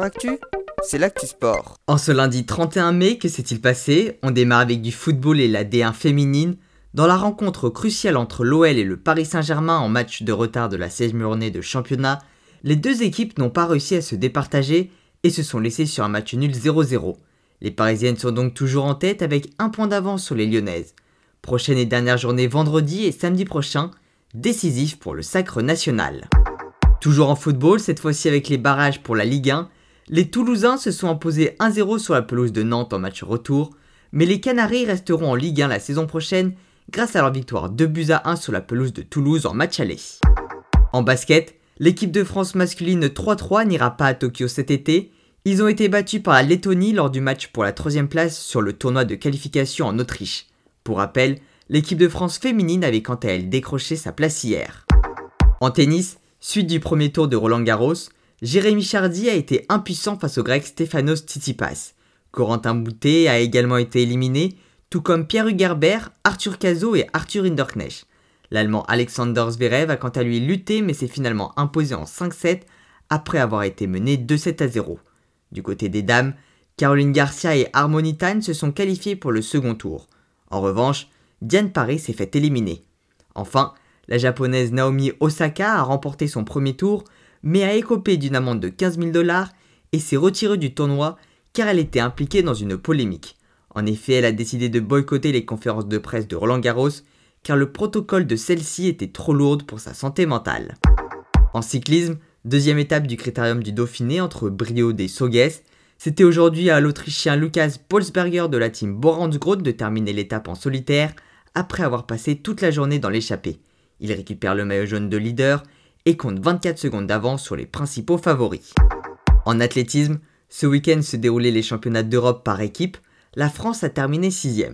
Actu, c'est l'actu sport. En ce lundi 31 mai, que s'est-il passé? On démarre avec du football et la D1 féminine. Dans la rencontre cruciale entre l'OL et le Paris Saint-Germain en match de retard de la 16e journée de championnat, les deux équipes n'ont pas réussi à se départager et se sont laissées sur un match nul 0-0. Les Parisiennes sont donc toujours en tête avec un point d'avance sur les Lyonnaises. Prochaine et dernière journée vendredi et samedi prochain, décisif pour le sacre national. Toujours en football, cette fois-ci avec les barrages pour la Ligue 1, les Toulousains se sont imposés 1-0 sur la pelouse de Nantes en match retour, mais les Canaries resteront en Ligue 1 la saison prochaine grâce à leur victoire 2 buts à 1 sur la pelouse de Toulouse en match aller. En basket, l'équipe de France masculine 3-3 n'ira pas à Tokyo cet été. Ils ont été battus par la Lettonie lors du match pour la troisième place sur le tournoi de qualification en Autriche. Pour rappel, l'équipe de France féminine avait quant à elle décroché sa place hier. En tennis, Suite du premier tour de Roland Garros, Jérémy Chardy a été impuissant face au grec Stefanos Tsitsipas. Corentin Boutet a également été éliminé, tout comme Pierre Hugerbert, Arthur Cazot et Arthur Hinderknecht. L'Allemand Alexander Zverev a quant à lui lutté mais s'est finalement imposé en 5-7 après avoir été mené 2-7 à 0. Du côté des dames, Caroline Garcia et Harmony Tan se sont qualifiées pour le second tour. En revanche, Diane Paris s'est fait éliminer. Enfin, la japonaise Naomi Osaka a remporté son premier tour, mais a écopé d'une amende de 15 000 dollars et s'est retirée du tournoi car elle était impliquée dans une polémique. En effet, elle a décidé de boycotter les conférences de presse de Roland Garros car le protocole de celle-ci était trop lourde pour sa santé mentale. En cyclisme, deuxième étape du critérium du Dauphiné entre Briod et Soges, c'était aujourd'hui à l'Autrichien Lukas Polsberger de la team Boransgrod de terminer l'étape en solitaire après avoir passé toute la journée dans l'échappée. Il récupère le maillot jaune de leader et compte 24 secondes d'avance sur les principaux favoris. En athlétisme, ce week-end se déroulaient les championnats d'Europe par équipe. La France a terminé 6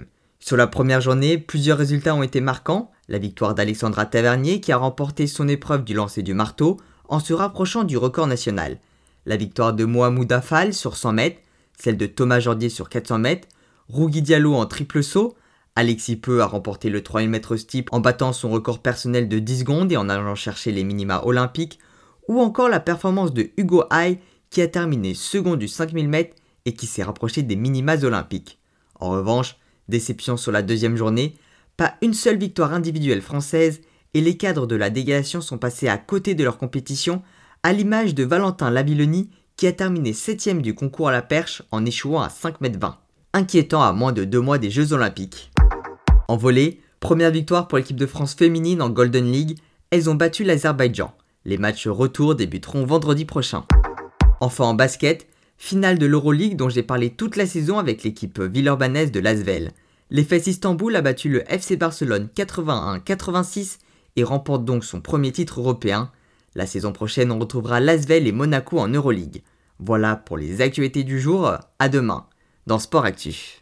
Sur la première journée, plusieurs résultats ont été marquants. La victoire d'Alexandra Tavernier qui a remporté son épreuve du lancer du marteau en se rapprochant du record national. La victoire de Mohamed Afal sur 100 mètres, celle de Thomas Jordier sur 400 mètres, Rougui Diallo en triple saut, Alexis Peu a remporté le 3000 mètres steep en battant son record personnel de 10 secondes et en allant chercher les minima olympiques, ou encore la performance de Hugo Hay qui a terminé second du 5000 mètres et qui s'est rapproché des minimas olympiques. En revanche, déception sur la deuxième journée, pas une seule victoire individuelle française et les cadres de la délégation sont passés à côté de leur compétition, à l'image de Valentin Lavilloni qui a terminé 7ème du concours à la perche en échouant à 5 mètres 20, inquiétant à moins de deux mois des Jeux olympiques. En volée, première victoire pour l'équipe de France féminine en Golden League, elles ont battu l'Azerbaïdjan. Les matchs retour débuteront vendredi prochain. Enfin en basket, finale de l'Euroleague dont j'ai parlé toute la saison avec l'équipe villeurbanaise de Lasvel. L'Efes Istanbul a battu le FC Barcelone 81-86 et remporte donc son premier titre européen. La saison prochaine, on retrouvera Lasvel et Monaco en Euroleague. Voilà pour les actualités du jour, à demain dans Sport Actif.